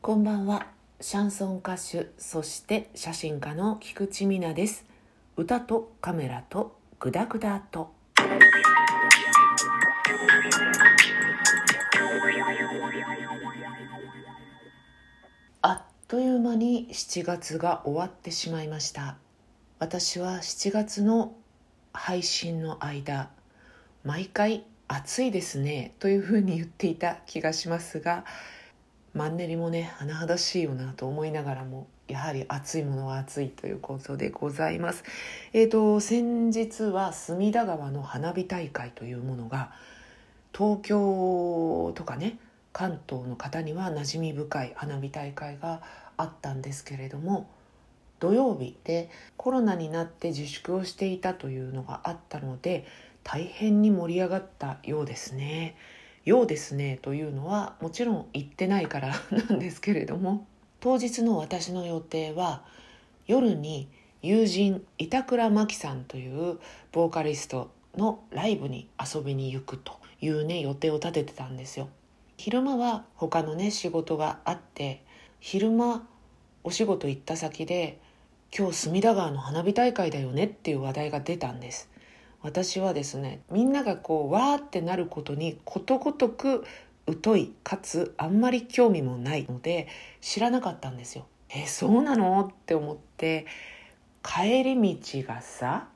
こんばんは。シャンソン歌手そして写真家の菊池美奈です。歌とカメラとグダグダと。あっという間に7月が終わってしまいました。私は7月の配信の間毎回暑いですねというふうに言っていた気がしますがマンネリもね甚だしいよなと思いながらもやはり暑いものは暑いということでございます。えーと、先日は隅田川の花火大会というものが東京とかね関東の方には馴染み深い花火大会があったんですけれども土曜日でコロナになって自粛をしていたというのがあったので大変に盛り上がったようですね。ようですねというのはもちろん行ってないから なんですけれども当日の私の予定は夜に友人板倉真希さんというボーカリストのライブに遊びに行くというね予定を立ててたんですよ。昼間は他のね仕事があって昼間お仕事行った先で今日隅田川の花火大会だよねっていう話題が出たんです。私はですねみんながこうわーってなることにことごとく疎いかつあんまり興味もないので知らなかったんですよ。えそうなの？って思って帰り道がさ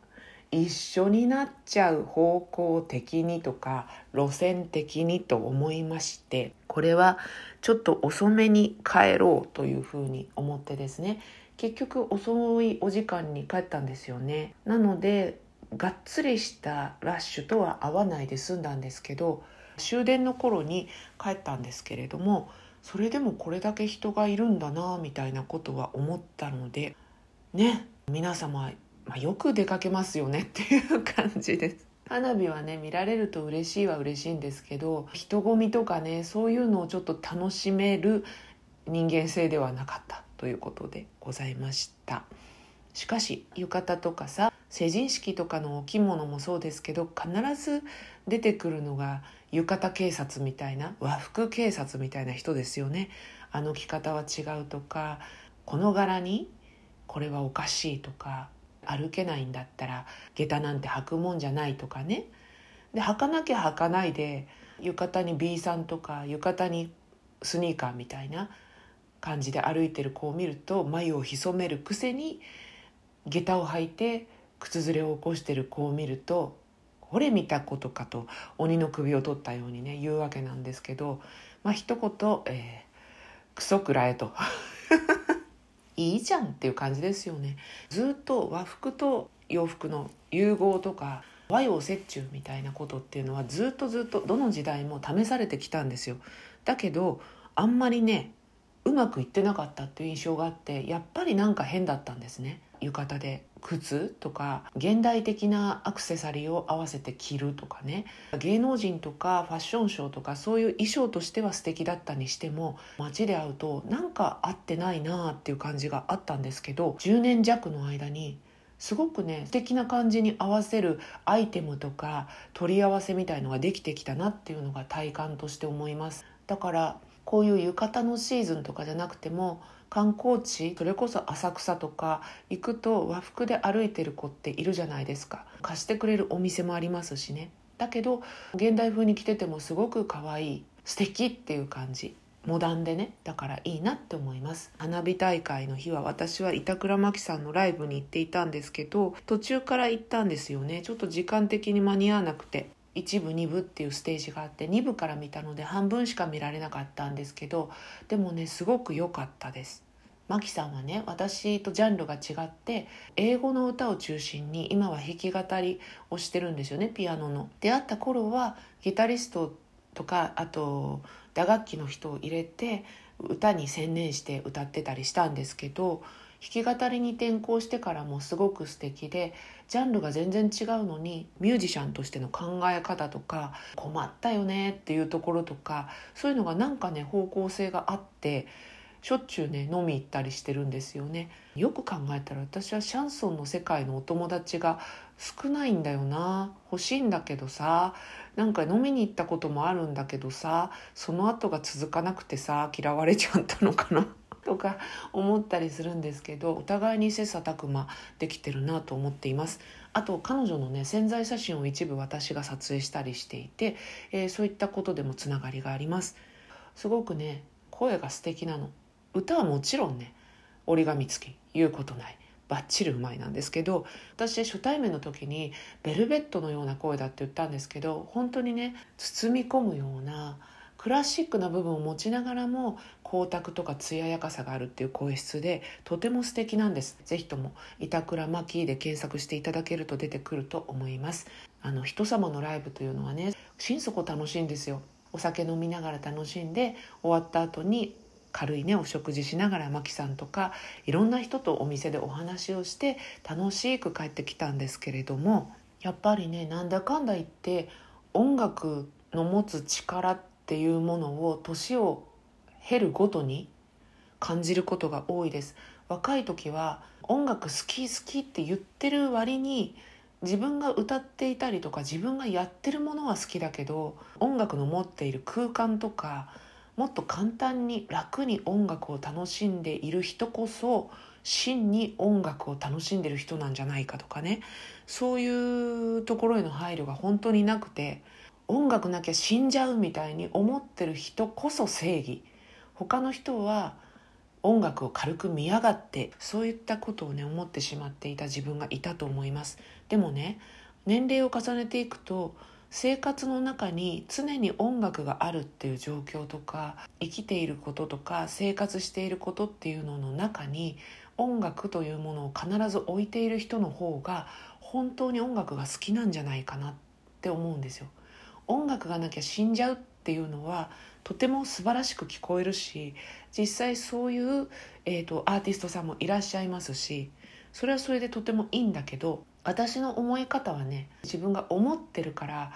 一緒になっちゃう方向的にとか路線的にと思いましてこれはちょっと遅めに帰ろうというふうに思ってですね結局遅いお時間に帰ったんですよねなのでがっつりしたラッシュとは合わないで済んだんですけど終電の頃に帰ったんですけれどもそれでもこれだけ人がいるんだなみたいなことは思ったのでね皆様、まあ、よく出かけますよねっていう感じです。花火はね見られると嬉しいは嬉しいんですけど人混みとかねそういうのをちょっと楽しめる人間性ではなかったということでございましたしかし浴衣とかさ成人式とかのお着物もそうですけど必ず出てくるのが浴衣警察みたいな和服警察みたいな人ですよね。あの着方は違うとかこの柄にこれはおかしいとか歩けないんだったら下駄なんて履くもんじゃないとかね。で履かなきゃ履かないで浴衣に B さんとか浴衣にスニーカーみたいな感じで歩いてる子を見ると眉を潜めるくせに下駄を履いて靴ずれを起こしてる子を見ると「これ見たことか」と鬼の首を取ったようにね言うわけなんですけどまあ一言、えー、クソくらえと。いいじゃんっていう感じですよね。ずっと和服と洋服の融合とか和洋折衷みたいなことっていうのはずっとずっとどの時代も試されてきたんですよ。だけどあんまりねうまくいってなかったっていう印象があってやっぱりなんか変だったんですね。浴衣で靴とか現代的なアクセサリーを合わせて着るとかね。芸能人とかファッションショーとかそういう衣装としては素敵だったにしても街で会うとなんか合ってないなあっていう感じがあったんですけど10年弱の間にすごくね素敵な感じに合わせるアイテムとか取り合わせみたいのができてきたなっていうのが体感として思います。だからこういう浴衣のシーズンとかじゃなくても観光地それこそ浅草とか行くと和服で歩いてる子っているじゃないですか。貸してくれるお店もありますしね。だけど現代風に着ててもすごく可愛い素敵っていう感じ。モダンでね。だからいいなって思います。花火大会の日は私は板倉真希さんのライブに行っていたんですけど途中から行ったんですよね。ちょっと時間的に間に合わなくて。1部2部っていうステージがあって2部から見たので半分しか見られなかったんですけどでもねすごく良かったですマキさんはね私とジャンルが違って英語の歌を中心に今は弾き語りをしてるんですよねピアノの。出会った頃はギタリストとかあと打楽器の人を入れて歌に専念して歌ってたりしたんですけど弾き語りに転向してからもすごく素敵でジャンルが全然違うのにミュージシャンとしての考え方とか困ったよねっていうところとかそういうのがなんかね方向性があってしょっちゅうね飲み行ったりしてるんですよね。よく考えたら私はシャンソンの世界のお友達が少ないんだよな。欲しいんだけどさなんか飲みに行ったこともあるんだけどさその後が続かなくてさ嫌われちゃったのかな。とか思ったりするんですけどお互いに切磋琢磨できてるなと思っています。あと彼女のね潜在写真を一部私が撮影したりしていて、えー、そういったことでもつながりがあります。すごくね声が素敵なの。歌はもちろんね折り紙付き言うことない。バッチリうまいなんですけど私初対面の時にベルベットのような声だって言ったんですけど本当にね包み込むようなクラシックな部分を持ちながらも光沢とか艶やかさがあるっていう声質でとても素敵なんです。是非とも板倉マキーで検索していただけると出てくると思います。あの人様のライブというのはね心底楽しいんですよ。お酒飲みながら楽しんで終わった後に軽いねお食事しながらマキさんとかいろんな人とお店でお話をして楽しく帰ってきたんですけれどもやっぱりねなんだかんだ言って音楽の持つ力っていうものを年を経るごとに感じることが多いです。若い時は音楽好き好きって言ってる割に自分が歌っていたりとか自分がやってるものは好きだけど音楽の持っている空間とかもっと簡単に楽に音楽を楽しんでいる人こそ真に音楽を楽しんでる人なんじゃないかとかね。そういうところへの配慮が本当になくて音楽なきゃ死んじゃうみたいに思ってる人こそ正義。他の人は音楽を軽く見やがってそういったことをね思ってしまっていた自分がいたと思いますでもね年齢を重ねていくと生活の中に常に音楽があるっていう状況とか生きていることとか生活していることっていうのの中に音楽というものを必ず置いている人の方が本当に音楽が好きなんじゃないかなって思うんですよ。音楽がなきゃ死んじゃうっていうのはとても素晴らしく聞こえるし実際そういう、えーと、アーティストさんもいらっしゃいますしそれはそれでとてもいいんだけど私の思い方はね自分が思ってるから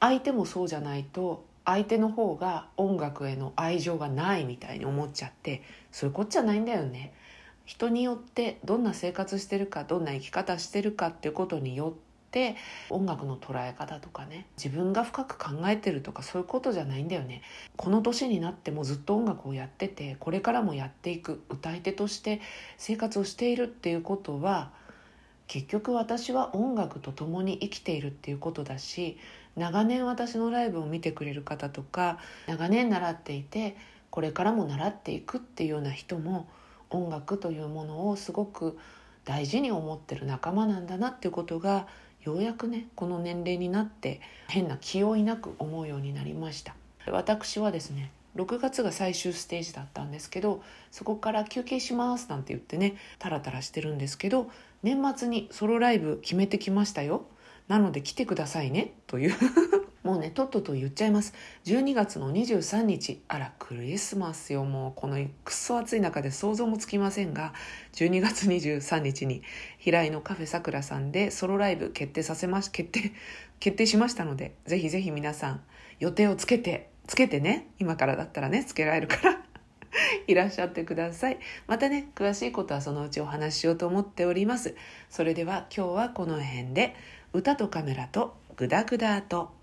相手もそうじゃないと相手の方が音楽への愛情がないみたいに思っちゃってそういうこっちゃないんだよね。人によってどんな生活してるかどんな生き方してるかっていうことによって音楽の捉え方とかね自分が深く考えてるとかそういうことじゃないんだよね。この年になってもずっと音楽をやっててこれからもやっていく歌い手として生活をしているっていうことは結局私は音楽と共に生きているっていうことだし長年私のライブを見てくれる方とか長年習っていてこれからも習っていくっていうような人も音楽というものをすごく大事に思ってる仲間なんだなっていうことがようやくねこの年齢になって変な気負いなく思うようになりました。私はですね6月が最終ステージだったんですけどそこから休憩しますなんて言ってねタラタラしてるんですけど年末にソロライブ決めてきましたよ。なので来てくださいねという。もうねとっとと言っちゃいます。12月の23日あらクリスマスよ。もうこのくっそ暑い中で想像もつきませんが12月23日に平井のカフェさくらさんでソロライブ決定させまし決定決定しましたのでぜひぜひ皆さん予定をつけてつけてね今からだったらねつけられるから いらっしゃってください。またね詳しいことはそのうちお話ししようと思っております。それでは今日はこの辺で歌とカメラとグダグダと